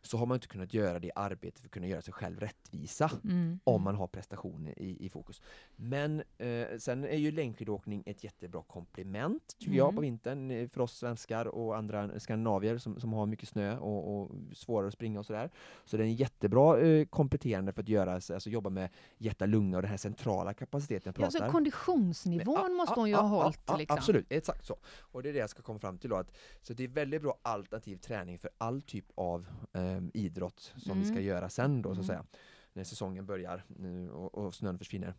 Så har man inte kunnat göra det arbetet för att kunna göra sig själv rättvisa Mm. om man har prestation i, i fokus. Men eh, sen är ju längdskidåkning ett jättebra komplement tycker jag Mm. på vintern eh, för oss svenskar och andra skandinavier som, som har mycket snö och, och svårare att springa och sådär. Så det är en jättebra eh, kompletterande för att göra, alltså jobba med hjärta-lunga och den här centrala kapaciteten jag Ja, så konditionsnivån Ja, måste ja, hon ju ja, ha hållit. liksom. Absolut, exakt så. Och det är det jag ska komma fram till då. Att, så det är väldigt bra alternativ träning för all typ av eh, idrott som vi ska Mm. göra sen då så att Mm. säga. När säsongen börjar och, och snön försvinner.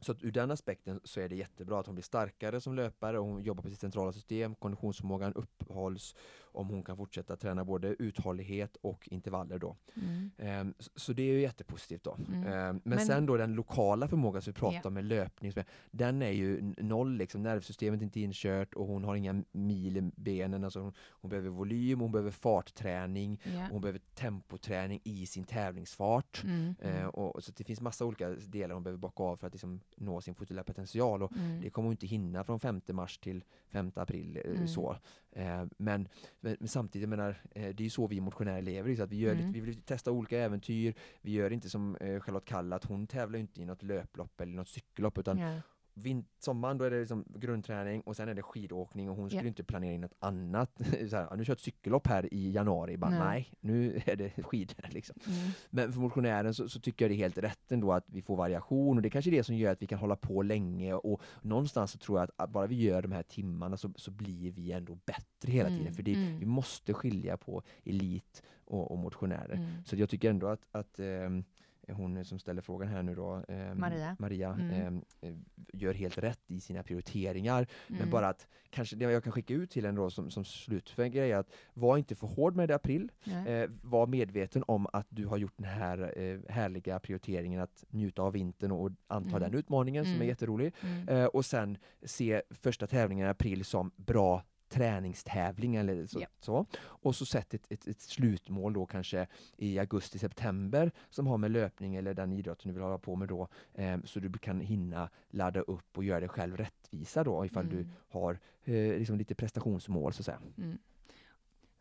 Så att ur den aspekten så är det jättebra att hon blir starkare som löpare och hon jobbar på sitt centrala system, konditionsförmågan uppehålls om hon kan fortsätta träna både uthållighet och intervaller då. Mm. Ehm, Så det är ju jättepositivt då. Mm. Ehm, Men, Men- sen då den lokala förmågan som vi pratar Ja. om med löpning, den är ju noll liksom, nervsystemet är inte inkört och hon har inga mil i benen, alltså hon, hon behöver volym, hon behöver fartträning, Ja. hon behöver tempoträning i sin tävlingsfart. Mm. Mm. och, så det finns massa olika delar hon behöver bocka av för att liksom, nå sin potential och Mm. det kommer hon inte hinna från 5 mars till 5 april. eh, Mm. Så. Eh, men, men, samtidigt, menar, eh, det är ju så vi motionärer lever. Så att vi, gör Mm. lite, vi vill testa olika äventyr. Vi gör inte som eh, Charlotte Kalla, att hon tävlar inte i något löplopp eller något cykellopp utan Ja. Vin- sommaren då är det liksom grundträning och sen är det skidåkning och hon skulle Ja. inte planera in något annat. så här, "Ja, nu kör jag ett cykellopp här i januari. Bara, Nej. nej. nu är det skidor. Liksom. Mm. Men för motionären så, så tycker jag det är helt rätt ändå att vi får variation och det är kanske är det som gör att vi kan hålla på länge och någonstans så tror jag att bara vi gör de här timmarna så, så blir vi ändå bättre hela Mm, tiden. För det, mm. vi måste skilja på elit och, och motionärer. Mm. Så jag tycker ändå att, att ehm, hon som ställer frågan här nu då, ehm, Maria. Maria Mm. ehm, eh, gör helt rätt i sina prioriteringar. Men Mm. bara att kanske det jag kan skicka ut till en då som, som slutgrej är att var inte för hård med det i april. Eh, var medveten om att du har gjort den här eh, härliga prioriteringen att njuta av vintern och anta Mm. den utmaningen som är Mm. jätterolig. Mm. Eh, och sen se första tävlingen i april som bra träningstävling eller så. Ja. så. Och så sätt ett, ett, ett slutmål då kanske i augusti-september som har med löpning eller den idrotten du vill hålla på med då. Eh, så du kan hinna ladda upp och göra dig själv rättvisa då ifall du Mm. har eh, liksom lite prestationsmål så att säga. Mm.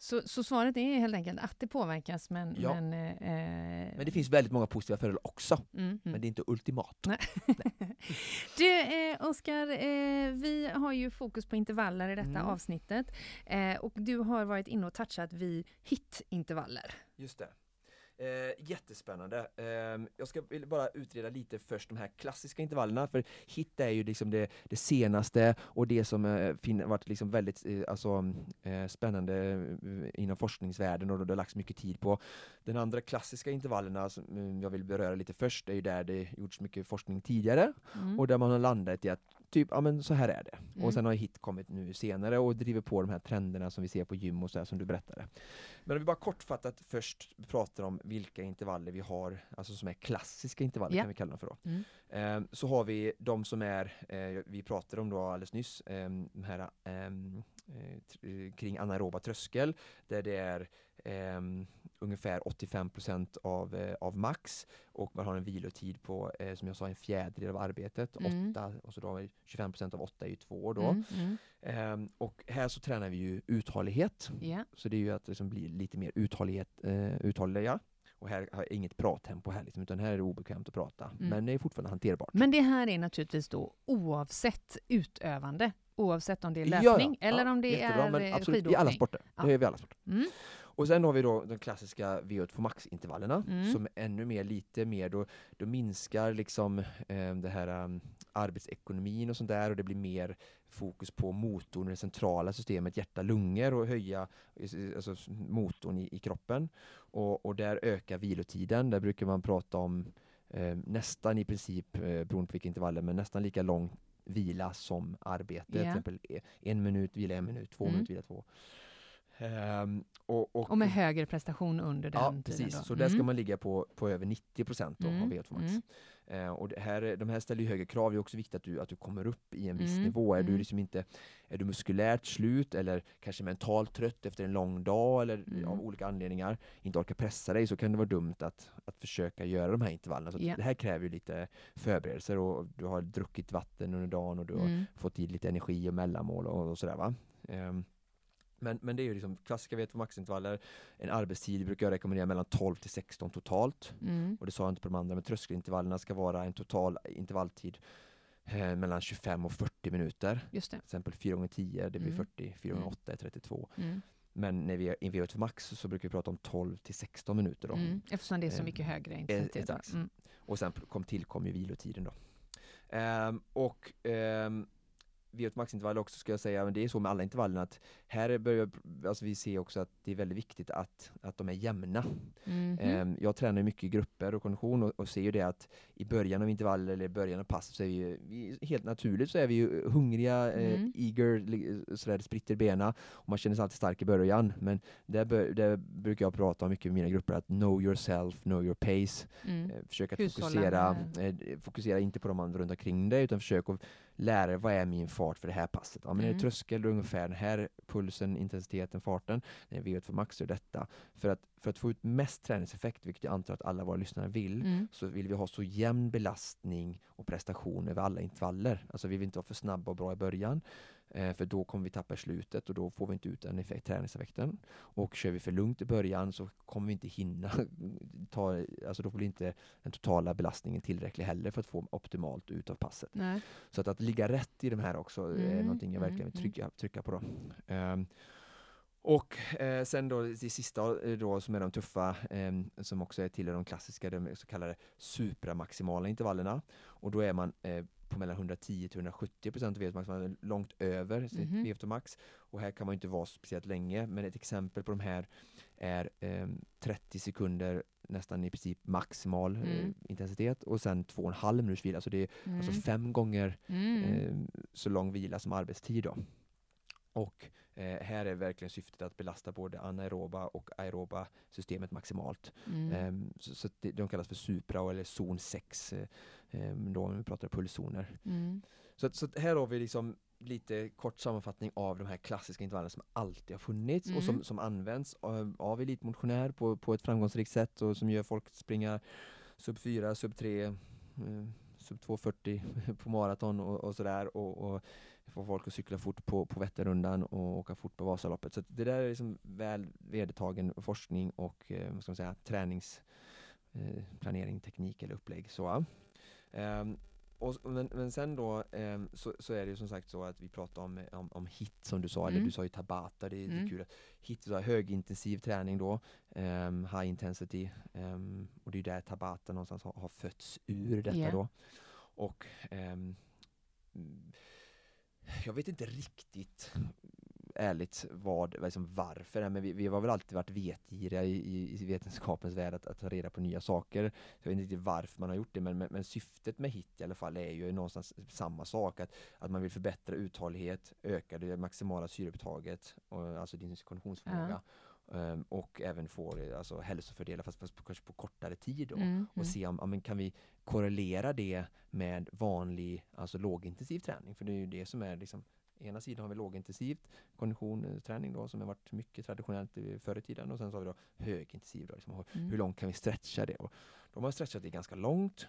Så, så svaret är helt enkelt att det påverkas men... Ja. Men, eh, Men det finns väldigt många positiva fördelar också. Mm, mm. Men det är inte ultimat. Du, eh, Oskar, eh, vi har ju fokus på intervaller i detta Mm. avsnittet. Eh, och du har varit inne och touchat vid hit-intervaller. Just det. Eh, jättespännande. Eh, jag ska bara utreda lite först de här klassiska intervallerna, för HIT är ju liksom det, det senaste och det som eh, fin- varit liksom väldigt eh, alltså, eh, spännande eh, inom forskningsvärlden och det har lagts mycket tid på. Den andra klassiska intervallerna som eh, jag vill beröra lite först är ju där det gjorts mycket forskning tidigare Mm. och där man har landat i att typ, ja men så här är det. Mm. Och sen har HIT kommit nu senare och driver på de här trenderna som vi ser på gym och så här som du berättade. Men om vi bara kortfattat först pratar om vilka intervaller vi har, alltså som är klassiska intervaller Ja. kan vi kalla dem för då. Mm. Ehm, så har vi de som är, eh, vi pratade om då alldeles nyss, ehm, de här eh, eh, kring anaeroba tröskel, där det är ehm, ungefär 85 av, eh, av max och man har en vilotid på, eh, som jag sa, en fjärdedel av arbetet, Mm. åtta, och så då har vi 25% av åtta är ju två år då. Mm. Mm. Ehm, och här så tränar vi ju uthållighet, Ja. så det är ju att liksom bli lite mer uthållighet, eh, uthålliga. Och här har jag inget prattempo här liksom, utan här är det obekvämt att prata. Mm. Men det är fortfarande hanterbart. Men det här är naturligtvis då oavsett utövande, oavsett om det är Ja, ja. löpning eller Ja, om det jättebra, är eh, skidåkning. I alla sporter. Ja. Det gör vi alla sporter. Mm. Och sen har vi då de klassiska VO2 max-intervallerna Mm. som är ännu mer, lite mer, då, då minskar liksom eh, det här um, arbetsekonomin och sånt där och det blir mer fokus på motorn, det centrala systemet, hjärta, lungor och höja eh, alltså, motorn i, i kroppen. Och, och där ökar vilotiden, där brukar man prata om eh, nästan i princip, eh, beroende på vilka intervaller, men nästan lika lång vila som arbete. Till Ja. exempel eh, en minut, vila en minut, två Mm. minuter, vila två. Ehm, och, och, Och med högre prestation under den Ja, tiden. precis. Då. Så där ska Mm. man ligga på, på över 90 procent av Mm, VO2 max. mm. Eh, och det här, de här ställer ju högre krav. Det är också viktigt att du, att du kommer upp i en viss Mm, nivå. Är du mm. liksom inte är du muskulärt slut eller kanske mentalt trött efter en lång dag eller Mm. av olika anledningar inte orkar pressa dig så kan det vara dumt att, att försöka göra de här intervallerna. Så Ja. Det här kräver ju lite förberedelser och du har druckit vatten under dagen och du har Mm. fått i lite energi och mellanmål och, och sådär va. Ehm, men, men det är ju liksom klassiska VO2 maxintervaller. En arbetstid brukar jag rekommendera mellan 12 till 16 totalt. Mm. Och det sa jag inte på de andra, men tröskelintervallerna ska vara en total intervalltid eh, mellan 25 och 40 minuter. Just det. Till exempel 4 gånger 10 det blir Mm. 40, 4 gånger 8 är 32. Mm. Men när vi är i VO2 max så brukar vi prata om 12 till 16 minuter då. Mm. Eftersom det är så Eh, mycket högre intensitet. då. exakt. Mm. Och sen kom, tillkom ju vilotiden då. Ehm, och ehm, VO2 max-intervall också ska jag säga, men det är så med alla intervallerna att här börjar, alltså vi ser också att det är väldigt viktigt att, att de är jämna. Mhm. Ehm, Jag tränar mycket i grupper och kondition och, och ser ju det att i början av intervall eller i början av passet så är vi, ju- vi helt naturligt så är vi ju hungriga, eh, Mm. eager, sådär det spritter bena och man känner sig alltid stark i början. Men där, bör, där brukar jag prata om mycket med mina grupper att know yourself, know your pace. Mm. Eh, Försök att fokusera, eh, fokusera inte på de andra runt omkring dig utan försök att lära dig vad är min fart för det här passet. Ja, men är Mm. det tröskel då är ungefär den här pulsen, intensiteten, farten. När det är VO2 max så är det detta. För att, för att få ut mest träningseffekt, vilket jag antar att alla våra lyssnare vill, Mm. så vill vi ha så jämn belastning och prestation över alla intervaller. Alltså vi vill inte vara för snabba och bra i början, för då kommer vi tappa slutet och då får vi inte ut den effekt, träningseffekten. Och kör vi för lugnt i början så kommer vi inte hinna ta, alltså då blir inte den totala belastningen tillräcklig heller för att få optimalt ut av passet. Nej. Så att, att ligga rätt i de här också är Mm, någonting jag mm, verkligen vill mm. trycka, trycka på. Då. Ehm, och eh, sen då det sista eh, då som är de tuffa, ehm, som också är tillhör de klassiska, de så kallade supramaximala intervallerna. Och då är man eh, på mellan 110 till 170 procent av VO2 max, man är långt över sitt Mhm. VO2 max. Och här kan man inte vara speciellt länge, men ett exempel på de här är ehm, 30 sekunder nästan i princip maximal eh, Mm. intensitet och sen två och en halv minuters vila. Så det är Mm. alltså fem gånger Mm. eh, så lång vila som arbetstid. Då. Och eh, här är verkligen syftet att belasta både anaeroba och aeroba systemet maximalt. Mm. Ehm, så så de kallas för supra eller zon 6 eh, ehm, då om vi pratar pulszoner. Mm. Så, så här har vi liksom lite kort sammanfattning av de här klassiska intervallerna som alltid har funnits och som, Mm. som används av, av elitmotionär på, på ett framgångsrikt sätt och som gör folk springa sub 4, sub 3, eh, sub 240 på maraton och, och sådär och, och få folk att cykla fort på, på Vätternrundan och åka fort på Vasaloppet. Så det där är liksom väl vedertagen forskning och eh, vad ska man säga, tränings eh, teknik eller upplägg. Så. Ehm, och, men, men sen då ehm, så, så är det ju som sagt så att vi pratar om, om, om hit som du sa, eller Mm. du sa ju tabata, det är, det är Mm. kul hit är högintensiv träning då, ehm, high intensity ehm, och det är där tabata någonstans har, har fötts ur detta Ja. då. Och ehm, mm, jag vet inte riktigt ärligt vad, liksom varför, men vi, vi har väl alltid varit vetgiriga i, i, i vetenskapens värld att, att ta reda på nya saker. Jag vet inte riktigt varför man har gjort det, men, men, men syftet med HIT i alla fall är ju någonstans samma sak, att, att man vill förbättra uthållighet, öka det maximala syreupptaget, och, alltså din konditionsförmåga, ehm, och även få det, alltså, hälsofördelar fast, fast på, kanske på kortare tid då. Mm, Och mm. se om, ja, men kan vi korrelera det med vanlig, alltså lågintensiv träning? För det är ju det som är liksom Ena sidan har vi lågintensivt konditionsträning då som har varit mycket traditionellt i förr i tiden och sen så har vi då högintensiv då, liksom, Mm. hur långt kan vi stretcha det? Och då har stretchat det ganska långt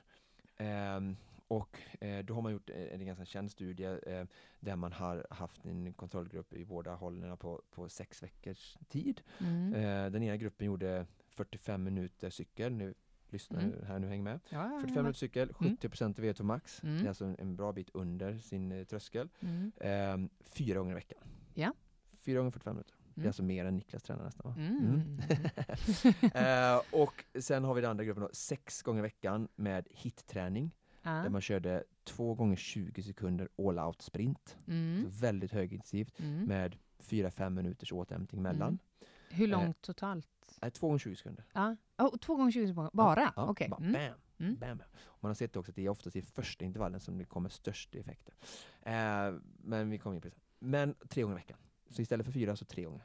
ehm, och eh, då har man gjort eh, en ganska känd studie eh, där man har haft en kontrollgrupp i båda hållen på, på sex veckors tid. Mm. Eh, den ena gruppen gjorde 45 minuter cykel, nu lyssna Mm. här nu, häng med. Ja, ja, 45 ja. minuter cykel, 70% VO2 max, Mm. det är alltså en, en bra bit under sin eh, tröskel. Mm. Ehm, fyra gånger i veckan. Ja. Fyra gånger 45 minuter. Det är Mm. alltså mer än Niklas tränar nästan va? Mm. Eh, och sen har vi den andra gruppen då, sex gånger i veckan med hit-träning. Där Ja. man körde två gånger 20 sekunder all out sprint. Mm. Så väldigt högintensivt Mm. med 4-5 minuters återhämtning mellan. Mm. Hur Eh, långt totalt? Nej, två gånger 20 sekunder. Ja. Oh, två gånger 20 sekunder? Bara? Ja, Okej. bara Mm. bam, Mm. bam. Och Man har sett också att det är oftast i första intervallen som det kommer störst effekter. Eh, men vi kommer in på det sen. Men tre gånger i veckan. Så istället för fyra så tre gånger.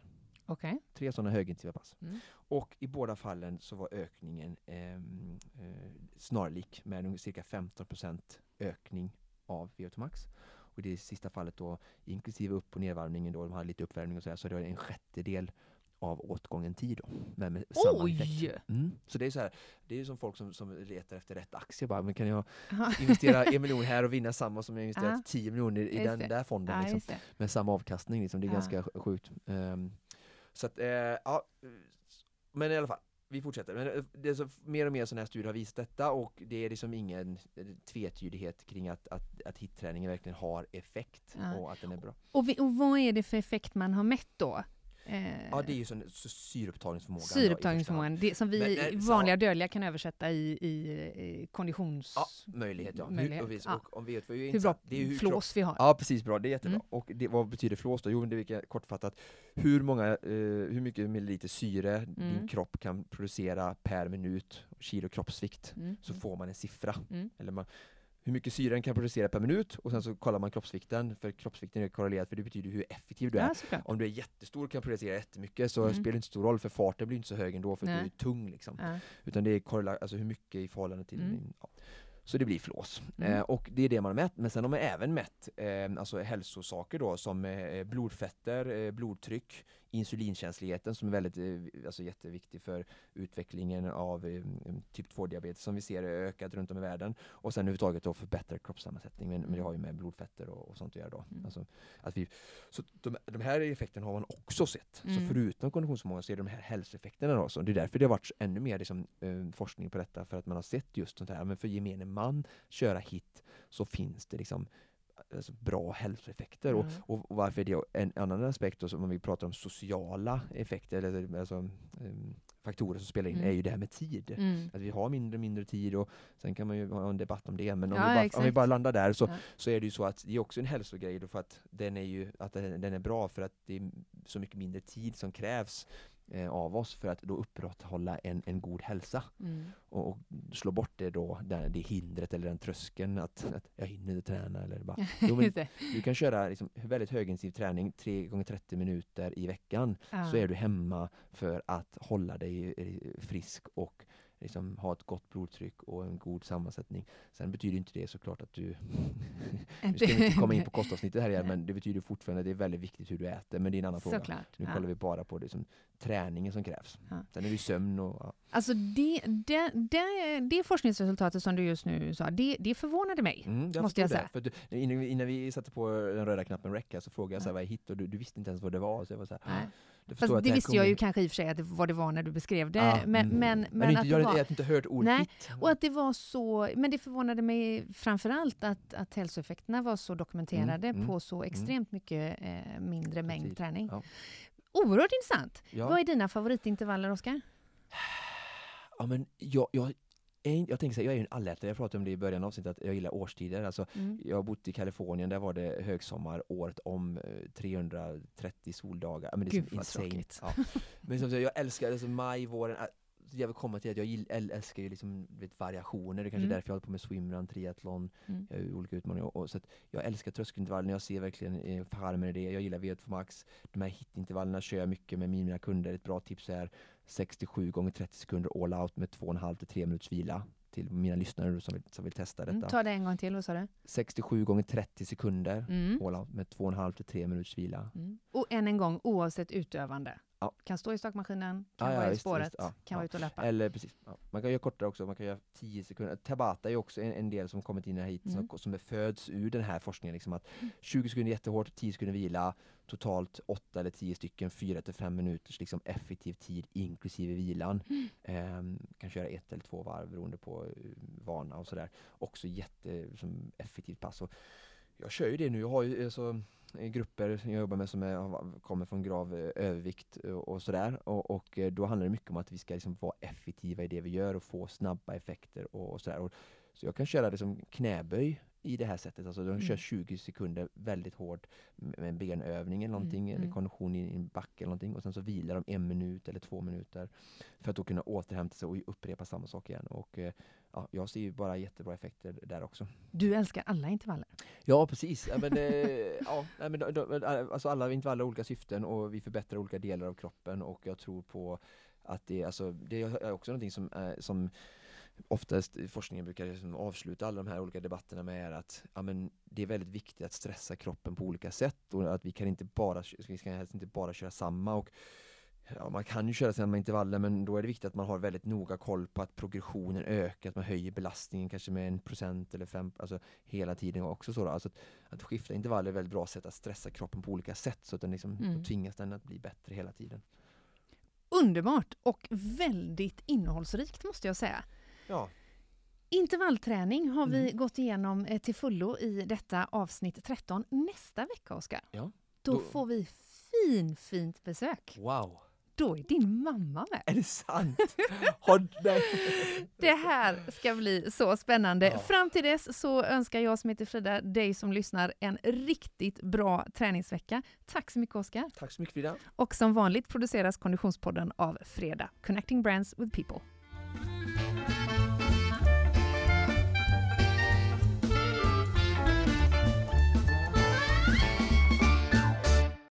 Okej. Tre sådana högintensiva pass. Mm. Och i båda fallen så var ökningen ehm, eh, snarlik med cirka 15% ökning av VO2 max. Och i det sista fallet då, inklusive upp och nedvarvningen då, de hade lite uppvärmning och så, här, så det var en sjättedel av åtgången tid då. Med samma Oj! Mm. Så det är så här, det är som folk som, som letar efter rätt aktie bara, men kan jag investera en miljon här och vinna samma som jag investerat Ja. 10 miljoner i Just den det. där fonden liksom med samma avkastning. Liksom. Det är Ja. ganska sjukt. Ehm, så att, eh, ja, men i alla fall, vi fortsätter. Men eh, det är så, mer och mer sådana här studier har visat detta och det är liksom ingen eh, tvetydighet kring att, att, att hitträningen verkligen har effekt Ja. och att den är bra. Och, vi, och vad är det för effekt man har mätt då? Eh, Ja, det är ju sån, så syreupptagningsförmågan. då, det som vi Men, eh, vanliga ja. dödliga kan översätta i, i, i konditions... Ja, möjlighet ja. Möjlighet, Hur, och vi, ja. och, om vi är hur bra det är hur flås vi har. Ja precis, bra. Det är jättebra. Mm. Och det, vad betyder flås då? Jo, det är kortfattat hur många, eh, hur mycket milliliter syre Mm. din kropp kan producera per minut, kilo kroppsvikt, Mm. så får man en siffra. Mm. Eller man, hur mycket syre den kan producera per minut och sen så kollar man kroppsvikten, för kroppsvikten är korrelerad för det betyder hur effektiv du är. Ja. Om du är jättestor och kan producera jättemycket så Mm. spelar det inte stor roll för farten blir inte så hög ändå för att du Nej. är tung liksom. Ja. Utan det är korrela- alltså hur mycket i förhållande till Mm. ja. Så det blir flås. Mm. Eh, och det är det man har mätt. Men sen har man även mätt eh, alltså hälsosaker då som eh, blodfetter, eh, blodtryck, insulinkänsligheten som är väldigt eh, alltså jätteviktig för utvecklingen av eh, typ 2-diabetes som vi ser ökat runt om i världen. Och sen överhuvudtaget då förbättrad kroppssammansättning. Men, men det har ju med blodfetter och, och sånt att göra då. Mm. Alltså, att vi, så de, de här effekterna har man också sett. Så Mm. förutom konditionsförmågan så är det de här hälsoeffekterna då. Så det är därför det har varit ännu mer liksom, eh, forskning på detta. För att man har sett just sånt här. Men för gemene man köra hit så finns det liksom alltså, bra hälsoeffekter. Och, Mm. och varför är det en annan aspekt, då, om vi pratar om sociala effekter, eller alltså, em, faktorer som spelar in, Mm. är ju det här med tid. Mm. Att vi har mindre och mindre tid och sen kan man ju ha en debatt om det. Men om, Ja, vi, bara, om vi bara landar där så, Ja. så är det ju så att det är också en hälsogrej då för att den är ju att den, den är bra för att det är så mycket mindre tid som krävs eh, av oss för att då upprätthålla en, en god hälsa Mm. och, och slå bort det då, det, det hindret eller den tröskeln att, att jag hinner inte träna eller bara Jo, men du kan köra liksom väldigt högintensiv träning 3 gånger 30 minuter i veckan Ja. så är du hemma för att hålla dig eh, frisk och liksom ha ett gott blodtryck och en god sammansättning. Sen betyder inte det såklart att du... nu ska vi inte komma in på kostavsnittet här igen, men det betyder fortfarande att det är väldigt viktigt hur du äter, men det är en annan fråga. Såklart. Nu Ja. kollar vi bara på det som träningen som krävs. Ja. Sen är det sömn och... Alltså det, det, det, det forskningsresultatet som du just nu sa, det, det förvånade mig. Mm, jag Måste jag säga. du, innan, vi- innan vi satte på den röda knappen här så frågade jag så här, vad är hit och du, du visste inte ens vad det var. Så jag var så här, förstår Fast det visste jag ju kanske i och för sig att det, vad det var när du beskrev det. Ja, men, mm. men, men, inte, att jag, det har var, inte hört ordet Nej, hit. och att det var så, men det förvånade mig framförallt att, att hälsoeffekterna var så dokumenterade Mm, mm, på så extremt mycket eh, mindre mängd Tid. träning. Ja. Oerhört intressant. Ja. Vad är dina favoritintervaller, Oskar? Ja, men jag, jag, jag tänker så här, jag är ju en allätare, jag pratade om det i början av avsnittet, att jag gillar årstider. Alltså, Mm. jag har bott i Kalifornien, där var det högsommar året om, eh, 330 soldagar. Ja, Men det är Gud, vad insane. tråkigt. Ja. Men som sagt, jag älskar alltså, maj, våren. äh, Jag vill komma till att jag älskar ju liksom, vet, variationer. Det är kanske Mm. är därför jag håller på med swimrun, triathlon, Mm. ju olika utmaningar. Och, så att jag älskar tröskelintervallerna, jag ser verkligen eh, charmen i det. Jag gillar V2 Max. De här hitintervallerna kör jag mycket med mina kunder. Ett bra tips är 67 gånger 30 sekunder all out med 2,5 till 3 minuters vila. Till mina lyssnare som vill, som vill testa detta. Mm, ta det en gång till, vad sa du? 67 gånger 30 sekunder Mm. all out med 2,5 till 3 minuters vila. Mm. Och än en gång, oavsett utövande. Ja. Kan stå i stakmaskinen, kan Ja, ja, vara i visst, spåret, visst. Ja, kan ja. vara ute och löpa. Eller precis, ja. man kan göra kortare också, man kan göra 10 sekunder. Tabata är också en, en del som kommit in här hit, Mm. som, som är föds ur den här forskningen. Liksom att 20 sekunder jättehårt, 10 sekunder vila, totalt 8 eller 10 stycken, 4 till 5 minuters liksom effektiv tid inklusive vilan. Mm. Ehm, kan köra ett eller två varv beroende på eh, vana och sådär. Också jätte som effektivt pass. Och jag kör ju det nu, jag har ju alltså, Eh, grupper jag jobbar med som är, kommer från grav eh, övervikt eh, och sådär. Och, och då handlar det mycket om att vi ska liksom vara effektiva i det vi gör och få snabba effekter och, och sådär. Och, så jag kan köra liksom knäböj i det här sättet. Alltså de kör Mm. 20 sekunder väldigt hårt med med en benövning eller någonting, Mm, eller mm. kondition i en backe eller någonting. Och sen så vilar de en minut eller två minuter för att då kunna återhämta sig och upprepa samma sak igen. Och eh, ja, jag ser ju bara jättebra effekter där också. Du älskar alla intervaller. Ja, precis. Ja, men, eh, ja, men, alltså alla intervaller har olika syften och vi förbättrar olika delar av kroppen och jag tror på att det, alltså, det är också någonting som, eh, som oftast i forskningen brukar liksom avsluta alla de här olika debatterna med är att ja, men det är väldigt viktigt att stressa kroppen på olika sätt och att vi kan inte bara, vi ska helst inte bara köra samma och Ja, man kan ju köra samma intervaller men då är det viktigt att man har väldigt noga koll på att progressionen ökar, att man höjer belastningen kanske med en procent eller fem, alltså hela tiden också så då. Alltså att, att skifta intervaller är ett väldigt bra sätt att stressa kroppen på olika sätt så att den liksom, Mm. tvingas den att bli bättre hela tiden. Underbart och väldigt innehållsrikt måste jag säga. Ja, Intervallträning har vi Mm. gått igenom eh, till fullo i detta avsnitt 13. Nästa vecka, Oskar, Ja, då, då- får vi fin, fint besök. wow! Då är din mamma med. Är det sant? Det här ska bli så spännande. Ja. Fram till dess så önskar jag som heter Frida, dig som lyssnar, en riktigt bra träningsvecka. Tack så mycket Oskar. Tack så mycket Frida. Och som vanligt produceras Konditionspodden av Freda, Connecting Brands with People.